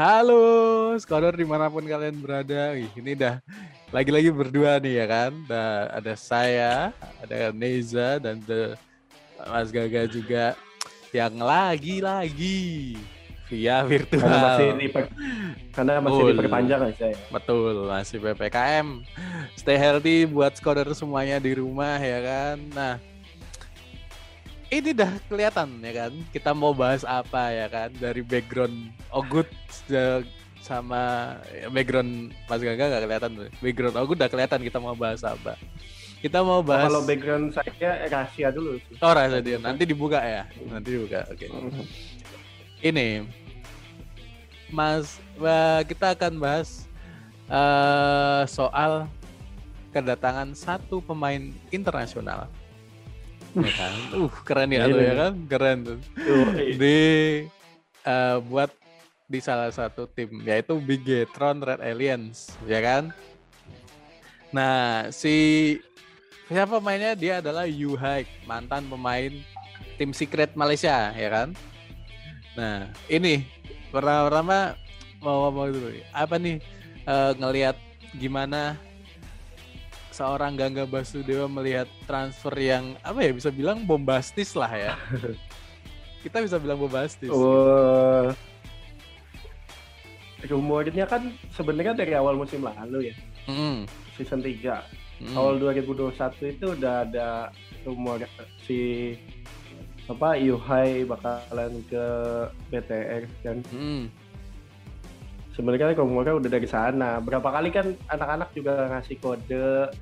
Halo, skor di mana pun kalian berada. Wih, ini dah lagi-lagi berdua nih ya kan. Nah, ada saya, ada Neza dan the Mas Gaga juga yang lagi-lagi via virtual. Karena masih di karena masih Betul. diperpanjang aja ya. Betul, masih PPKM. Stay healthy buat skoder semuanya di rumah ya kan. Nah, ini dah kelihatan ya kan. Kita mau bahas apa ya kan dari background Ogut sama ya, background Mas Gaga gak kelihatan tuh. Background Ogut udah kelihatan kita mau bahas apa. Kita mau bahas Kalau background saya rahasia dulu sih. Oh, rasa dia nanti dibuka ya. Nanti dibuka. Oke. Ini Mas kita akan bahas eh, soal kedatangan satu pemain internasional. Ya kan? Uh, keren ya tuh ya nih. kan? Keren tuh. Di eh, buat di salah satu tim yaitu Bigetron Red Aliens, ya kan? Nah, si siapa pemainnya? Dia adalah Yu Haik, mantan pemain tim Secret Malaysia, ya kan? Nah, ini pertama-tama mau ngomong dulu. Apa nih eh, ngelihat gimana seorang Gangga Basudewa melihat transfer yang apa ya bisa bilang bombastis lah ya. Kita bisa bilang bombastis. Oh. Rumornya kan sebenarnya dari awal musim lalu ya, Mm, season 3. mm. Awal 2021 itu udah ada rumor si apa Yuhai bakalan ke BTR kan. Mm, Sebenarnya rumornya udah dari sana. Berapa kali kan anak-anak juga ngasih kode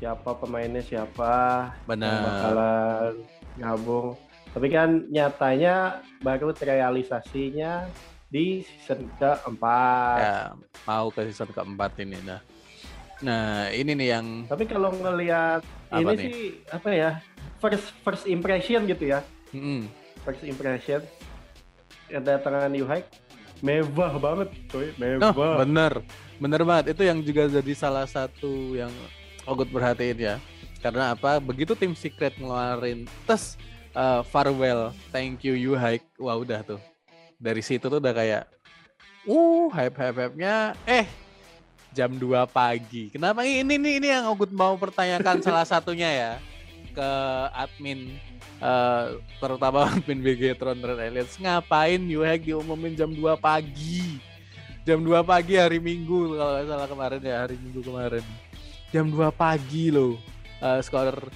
siapa pemainnya siapa benar. bakalan gabung. Tapi kan nyatanya baru terrealisasinya di season keempat. Ya, mau ke season keempat ini nah. Nah, ini nih yang Tapi kalau ngelihat ini nih? sih apa ya first first impression gitu ya, mm, first impression kedatangan Yuhai mewah banget, coy, Oh, mewah. bener, bener banget. Itu yang juga jadi salah satu yang Ogut perhatiin ya. Karena apa? Begitu tim Secret ngeluarin tes uh, farewell, thank you you hike, wah udah tuh. Dari situ tuh udah kayak, uh, hype hype hype nya, eh jam 2 pagi. Kenapa ini ini ini yang Ogut mau pertanyakan salah satunya ya ke admin eh, terutama admin Bigetron Red Aliens. Ngapain Yuhek diumumin jam 2 pagi? Jam 2 pagi hari Minggu kalau nggak salah kemarin ya hari Minggu kemarin. Jam 2 pagi loh Eh, skor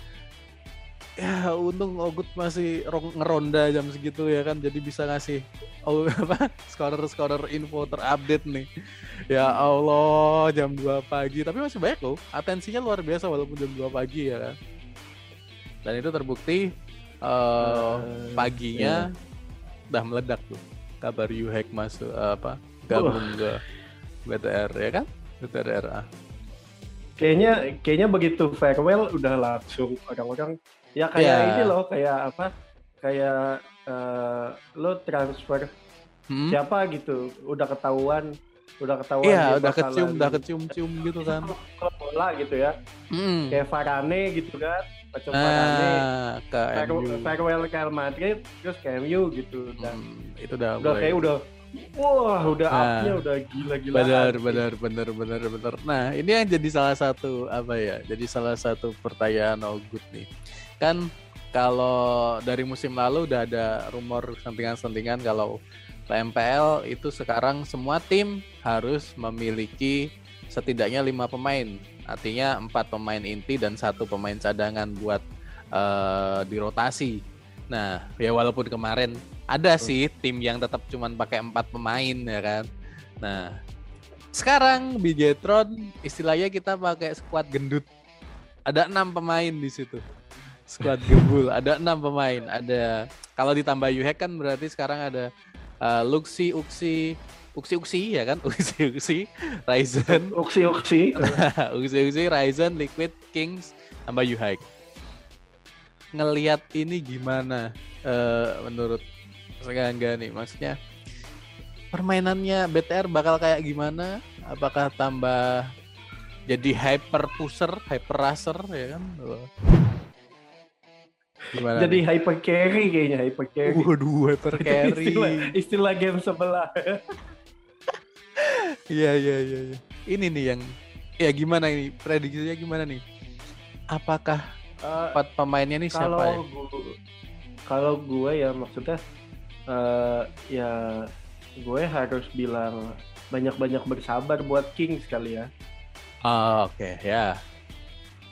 ya untung Ogut masih ro- ngeronda jam segitu ya kan jadi bisa ngasih oh, apa scorer scorer info terupdate nih. Ya Allah jam 2 pagi. Tapi masih banyak loh atensinya luar biasa walaupun jam 2 pagi ya. kan dan itu terbukti eh, Eh, paginya udah meledak tuh kabar Yuhek masuk eh, apa gabung ke BTR ya kan BTR RA Kayaknya kayaknya begitu farewell udah langsung orang-orang ya kayak Ya. ini loh kayak apa? Kayak eh, lo transfer Hmm? siapa gitu, udah ketahuan, udah ketahuan Iya, udah kecium, udah kecium-cium gitu kan. klub bola gitu ya. Hmm. Kayak Varane gitu kan, Varane. Nah, ke Farewell, MU. farewell Real Madrid terus ke MU gitu. Udah, Hmm, itu udah, udah mulai. kayak udah wah, udah Nah. up-nya udah gila-gilaan. benar benar benar benar benar nah ini yang jadi salah satu apa ya jadi salah satu pertanyaan Ogut nih kan kalau dari musim lalu udah ada rumor sentingan-sentingan kalau PMPL itu sekarang semua tim harus memiliki setidaknya lima pemain artinya empat pemain inti dan satu pemain cadangan buat eh, dirotasi nah ya walaupun kemarin ada sih tim yang tetap cuman pakai empat pemain ya kan Nah, sekarang Bigetron istilahnya kita pakai squad gendut. Ada enam pemain di situ. Squad gebul, ada enam pemain. Ada kalau ditambah Yuhek kan berarti sekarang ada uh, Luxi, Uxi, Uxi ya kan? Uxi, Ryzen, Uksi uksi. Uxi Uxi, Ryzen, Liquid, Kings, tambah Yuhek. Ngelihat ini gimana eh, menurut Segangga nih? Maksudnya permainannya BTR bakal kayak gimana? Apakah tambah jadi hyper pusher, hyper racer ya kan? Gimana Jadi nih? hyper carry kayaknya hyper carry. Waduh, hyper carry. istilah, istilah game sebelah. Iya iya iya. iya. Ini nih yang ya gimana ini prediksinya gimana nih? Apakah Eh, empat pemainnya nih siapa ya? kalau gue, kalau gue ya maksudnya eh ya gue harus bilang banyak-banyak bersabar buat Kings kali ya. Oh, oke ya.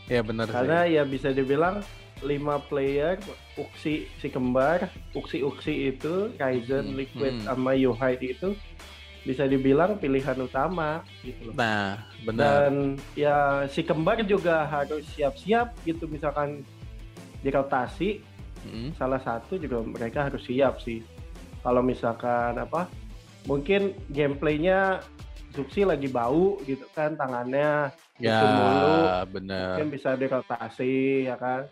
Ya benar Karena sih. ya bisa dibilang lima player Uksi si kembar, Uksi Uksi itu Hmm, Ryzen, Liquid hmm. sama Yohai itu bisa dibilang pilihan utama gitu loh. Nah, benar. Dan ya si kembar juga harus siap-siap gitu misalkan dirotasi Mm. salah satu juga mereka harus siap sih. Kalau misalkan apa mungkin gameplaynya Zuxi lagi bau gitu kan tangannya Ya, itu mulu. benar. mungkin bisa dirotasi ya kan.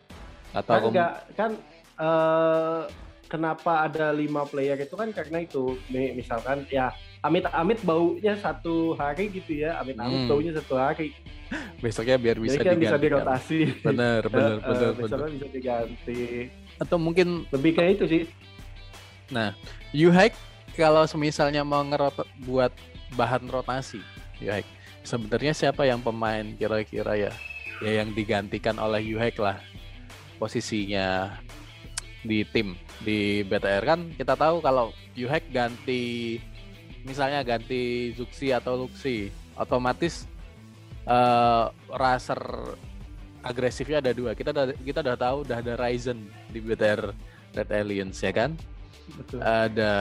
Atau kan enggak kan eh, kenapa ada lima player itu kan karena itu Mi- misalkan ya amit-amit baunya satu hari gitu ya amit-amit Hmm. baunya satu hari besoknya biar bisa jadi kan bisa diganti. dirotasi Benar, benar, Eh, eh, benar, benar. besoknya bisa diganti Atau mungkin lebih kayak itu sih Yuhike kalau semisalnya mau ngerot buat bahan rotasi, Yuhike. Sebenarnya siapa yang pemain kira-kira ya? Ya yang digantikan oleh Yuhike lah posisinya di tim di BTR kan kita tahu kalau Yuhike ganti misalnya ganti Zuxi atau Luxi otomatis eh raser agresifnya ada dua. Kita udah kita udah tahu udah ada Ryzen di BTR Red Aliens ya kan? Betul. Ada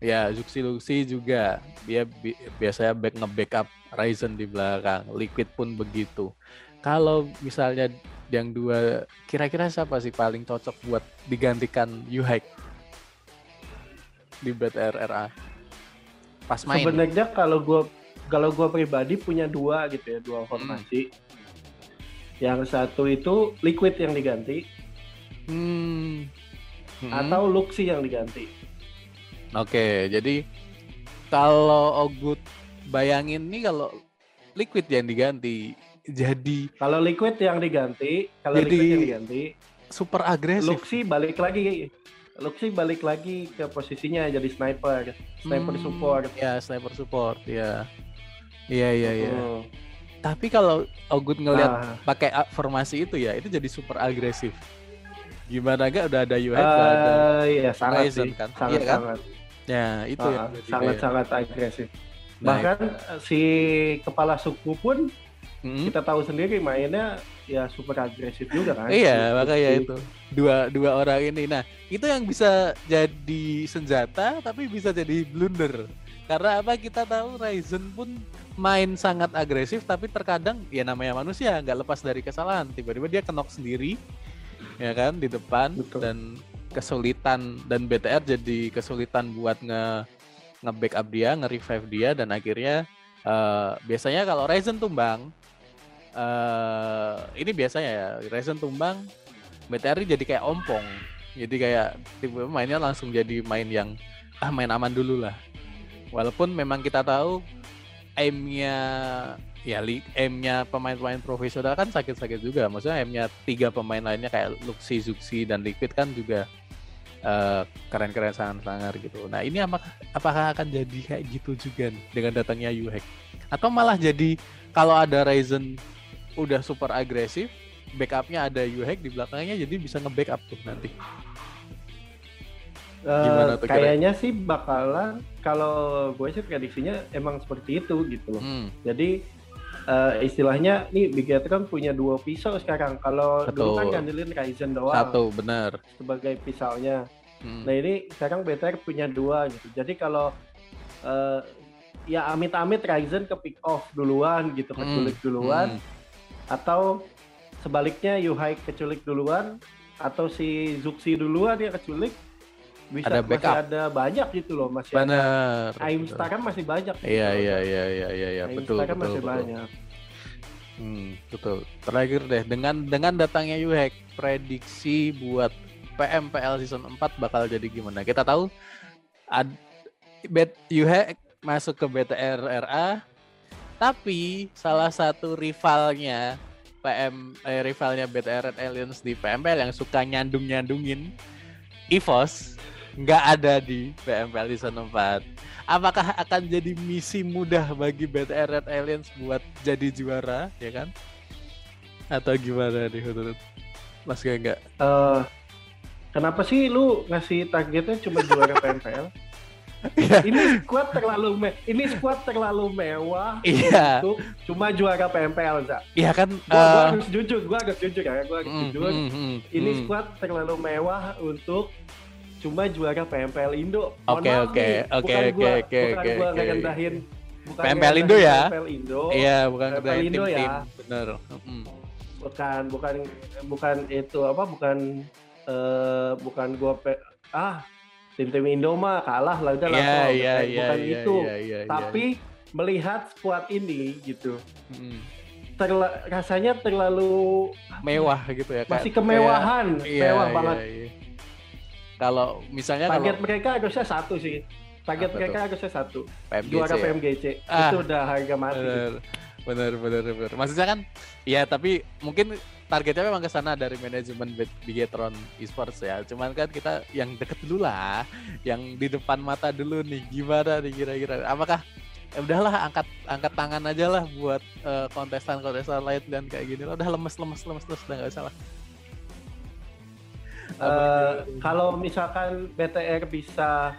ya Zuxi Luxi juga. Dia bi- biasanya back nge-backup Ryzen di belakang. Liquid pun begitu. Kalau misalnya yang dua kira-kira siapa sih paling cocok buat digantikan Yuhike di BTR RA pas main sebenarnya kalau gue kalau gue pribadi punya dua gitu ya Hmm. dua formasi yang satu itu liquid yang diganti hmm. Hmm. atau Luxi yang diganti Oke, jadi kalau Ogut bayangin nih kalau liquid yang diganti jadi kalau liquid yang diganti kalau liquid yang diganti super agresif. Luxi balik lagi Luxi balik lagi ke posisinya jadi sniper sniper Hmm, support Ya, sniper support, ya. Iya, iya, iya. Tapi kalau Ogut ngelihat Nah, pakai formasi itu ya, itu jadi super agresif. Gimana gak udah ada Yuhek, udah ada. eh, iya sangat Ryzen sih kan? sangat Iya kan? sangat Ya, itu yang Ah, jadi sangat kayak- sangat agresif Nah, bahkan eh, si kepala suku pun Hmm. kita tahu sendiri mainnya ya super agresif juga kan Iya, Si makanya itu. Dua dua orang ini. Nah, itu yang bisa jadi senjata tapi bisa jadi blunder. Karena apa kita tahu Ryzen pun main sangat agresif tapi terkadang ya namanya manusia nggak lepas dari kesalahan. Tiba-tiba dia kenok sendiri ya kan di depan Betul. dan kesulitan dan BTR jadi kesulitan buat nge nge-backup dia, nge-revive dia dan akhirnya eh, biasanya kalau Ryzen tumbang eh ini biasanya ya Ryzen tumbang BTR jadi kayak ompong. Jadi kayak tiba mainnya langsung jadi main yang ah main aman dulu lah. Walaupun memang kita tahu aimnya ya aimnya pemain-pemain profesional kan sakit-sakit juga. Maksudnya aimnya tiga pemain lainnya kayak Luxi, Zuxi dan Liquid kan juga eh, keren-keren sangat-sangat gitu. Nah ini apakah, apakah akan jadi kayak gitu juga nih dengan datangnya Yuhek? Atau malah jadi kalau ada Ryzen udah super agresif backupnya ada Yuhek di belakangnya jadi bisa nge-backup tuh nanti. Gimana tuh kira- kayaknya sih bakalan kalau gue sih prediksinya emang seperti itu gitu loh. Hmm, jadi eh, istilahnya nih Big Cat kan punya dua pisau sekarang. Kalau dulu kan ngandelin Ryzen doang satu bener. sebagai pisaunya. Hmm, Nah ini sekarang BTR punya dua gitu. Jadi kalau eh, ya amit-amit Ryzen ke pick off duluan gitu, hmm, keculik duluan, hmm. Atau sebaliknya Yuhai keculik duluan, atau si Zuxi duluan ya keculik, bisa Ada masih backup. ada banyak gitu loh, masih ada. bener Aim betul. Star kan masih banyak. gitu iya iya iya iya iya iya Aim betul kan betul masih betul. banyak. Hmm, betul. Terakhir deh dengan dengan datangnya Yuhek, prediksi buat PMPL season 4 bakal jadi gimana? Kita tahu ad, bet Yuhek masuk ke BTR RA, tapi salah satu rivalnya PM eh, rivalnya BTR Red Aliens di PMPL yang suka nyandung-nyandungin EVOS nggak ada di PMPL Season 4. Apakah akan jadi misi mudah bagi BTR Red Aliens buat jadi juara, ya kan? Atau gimana nih menurut Mas Gangga? Uh, kenapa sih lu ngasih targetnya cuma juara PMPL? Iya. ini squad terlalu me ini squad terlalu mewah Iya. untuk cuma juara PMPL, Za. Iya kan? Gua, gua eh, harus jujur, gua harus jujur ya, gua harus mm, jujur. mm, mm, Ini mm. squad terlalu mewah untuk cuma juara PMPL Indo. Oke, oke, oke, oke, oke, bukan oke, gua ngerendahin bukan PMPL Indo ya? PMPL Indo. Iya, bukan PMPL Indo tim-tim. ya. Bener. Mm. bukan bukan bukan itu apa bukan eh bukan gua pe- ah tim-tim Indo mah kalah lah udah lah Iya, Bro. iya, Bukan- iya, itu iya, iya, iya. tapi melihat squad ini gitu Mm. terla- rasanya terlalu mewah gitu ya masih kemewahan kayak- iya, mewah iya, banget iya. Kalau misalnya target kalau mereka harusnya satu sih target Apa mereka harusnya satu PMGC juara ya? PMGC Ah. itu udah harga mati bener bener bener bener maksudnya kan ya tapi mungkin targetnya memang ke sana dari manajemen Big- Bigetron Esports ya. Cuman kan kita yang deket dulu lah yang di depan mata dulu nih. Gimana nih kira-kira? Apakah ya udahlah angkat angkat tangan aja lah buat eh, kontestan-kontestan lain dan kayak gini lah. Udah lemes lemes lemes lemes udah nggak usah lah. Eh, kalau misalkan BTR bisa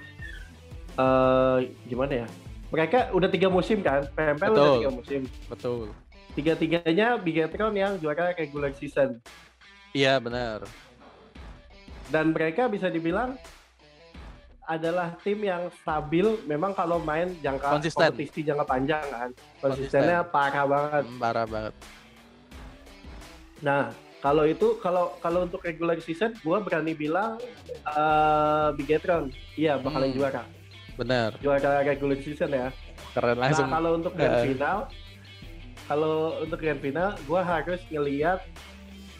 eh gimana ya? Mereka udah tiga musim kan, PMPL udah tiga musim. betul Tiga-tiganya Bigetron yang juara regular season. iya benar Dan mereka bisa dibilang adalah tim yang stabil. Memang kalau main jangka Konsisten. kompetisi jangka panjang kan, konsistennya parah banget. Hmm, parah banget Nah, kalau itu kalau kalau untuk regular season, gua berani bilang eh Bigetron, iya bakalan Hmm. juara. benar Juara regular season ya. keren langsung Nah, kalau untuk grand Eh. final, kalau untuk grand final, gua harus ngeliat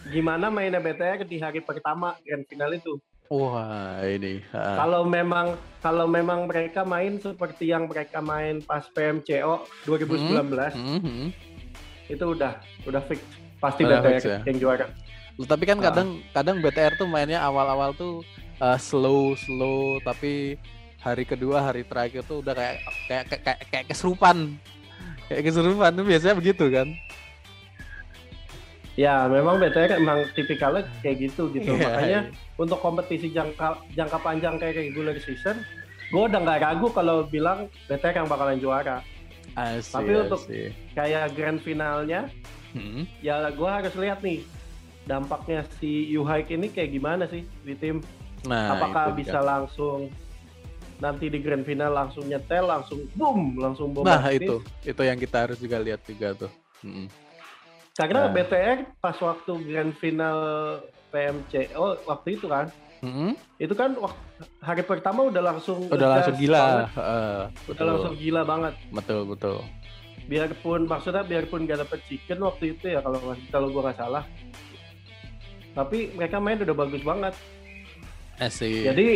gimana mainnya BTR di hari pertama grand final itu. wah ini. Kalau memang kalau memang mereka main seperti yang mereka main pas PMCO 2019, Mhm. itu udah udah fix pasti Udah BTR fix ya? yang juara. Loh, tapi kan Ah. kadang kadang BTR tuh mainnya awal-awal tuh uh, slow slow tapi hari kedua hari terakhir tuh udah kayak kayak kayak, kayak, kayak keserupan kayak keserupan tuh biasanya begitu kan Ya, memang BTR emang tipikalnya kayak gitu gitu. Iya, Makanya iya. untuk kompetisi jangka jangka panjang kayak regular season, gue udah nggak ragu kalau bilang BTR yang bakalan juara. Asik, Tapi untuk- asik. Kayak grand finalnya, Hmm. ya gue harus lihat nih dampaknya si Yuhaik ini kayak gimana sih di tim. nah Apakah bisa dia. langsung nanti di grand final langsung nyetel, langsung boom, langsung nah bombastis. itu itu yang kita harus juga lihat juga tuh Mm-mm. Karena Nah. BTR pas waktu grand final PMCO waktu itu kan, Mm-mm. itu kan wak- hari pertama udah langsung udah langsung gila banget. Heeh, udah betul langsung gila banget betul betul biarpun maksudnya biarpun gak dapet chicken waktu itu ya kalau kalau gua nggak salah tapi mereka main udah bagus banget asik jadi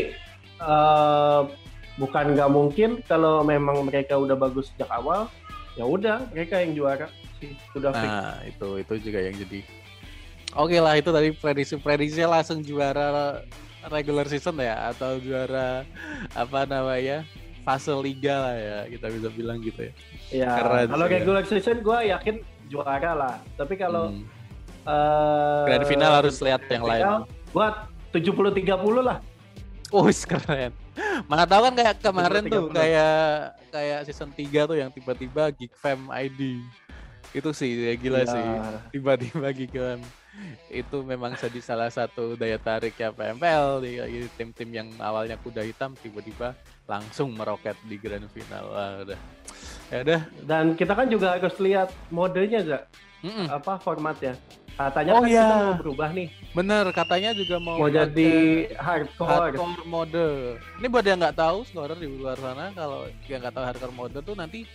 eh, bukan nggak mungkin kalau memang mereka udah bagus sejak awal ya udah mereka yang juara sih sudah fix Nah, itu itu juga yang jadi Oke lah itu tadi prediksi prediksinya langsung juara regular season ya atau juara apa namanya fase liga lah ya kita bisa bilang gitu ya. ya keren kalau ya. regular season gua yakin juara lah tapi kalau Hmm. eh, Grand final harus lihat yang lain. final, gua 70-30 lah Oh, keren. Mana tahu kan kayak kemarin tuh 30. kayak kayak season 3 tuh yang tiba-tiba Geek Fam ID. Itu sih ya gila Ya. sih. Tiba-tiba Geek Fam itu memang jadi salah satu daya tariknya PMPL di tim-tim yang awalnya kuda hitam tiba-tiba langsung meroket di grand final. Wah, udah. Ya udah. Dan kita kan juga harus lihat modenya, Za. Mm-mm. Apa formatnya. Katanya Oh, kan iya. kita mau berubah nih. Bener, katanya juga mau Mau jadi hardcore. hardcore mode. Ini buat yang nggak tahu, scorer di luar sana kalau yang nggak tahu hardcore mode tuh nanti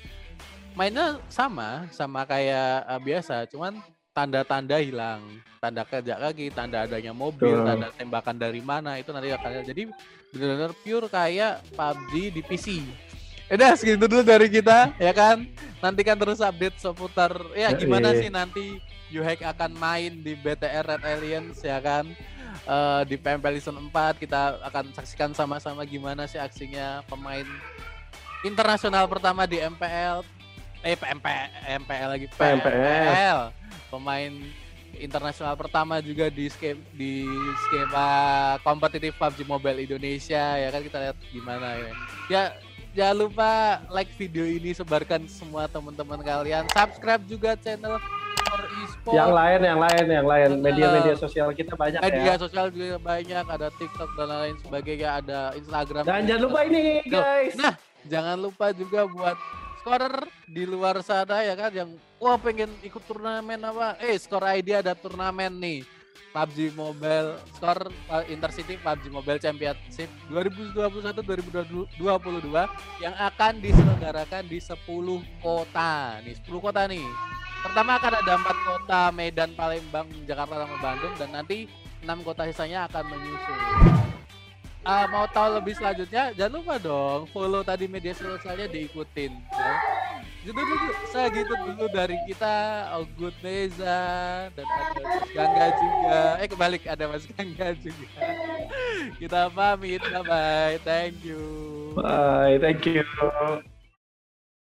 mainnya sama, sama kayak eh, biasa, cuman tanda-tanda hilang, tanda kerja kaki, tanda adanya mobil, tanda tembakan dari mana itu nanti akan jadi benar-benar pure kayak PUBG di PC. Udah segitu dulu dari kita ya kan. Nantikan terus update seputar ya gimana sih nanti Yuhek akan main di BTR Red Aliens ya kan? Uh, di PMPL Season 4 kita akan saksikan sama-sama gimana sih aksinya pemain internasional pertama di MPL eh PMP MPL lagi. PMPL pemain internasional pertama juga di skema di skema kompetitif PUBG Mobile Indonesia ya kan? Kita lihat gimana ya. Ya jangan lupa like video ini sebarkan semua teman-teman kalian. Subscribe juga channel eSport. Yang lain yang lain yang lain. Media-media sosial kita banyak media ya. sosial juga banyak. Ada TikTok dan lain sebagainya. Ada Instagram dan jangan lupa ini guys. Nah jangan lupa juga buat scorer di luar sana ya kan? Yang wah pengen ikut turnamen apa? Eh skor ID ada turnamen nih. PUBG Mobile skor uh, Intercity PUBG Mobile Championship 2021-2022 yang akan diselenggarakan di 10 kota nih. 10 kota nih pertama akan ada empat kota Medan Palembang Jakarta sama Bandung dan nanti enam kota sisanya akan menyusul uh, mau tahu lebih selanjutnya jangan lupa dong follow tadi media sosialnya diikutin ya. Dulu segitu dulu dari kita Ogut Neza dan ada Mas Gangga juga. Eh kebalik ada Mas Gangga juga. kita pamit bye bye. Thank you. Bye, thank you.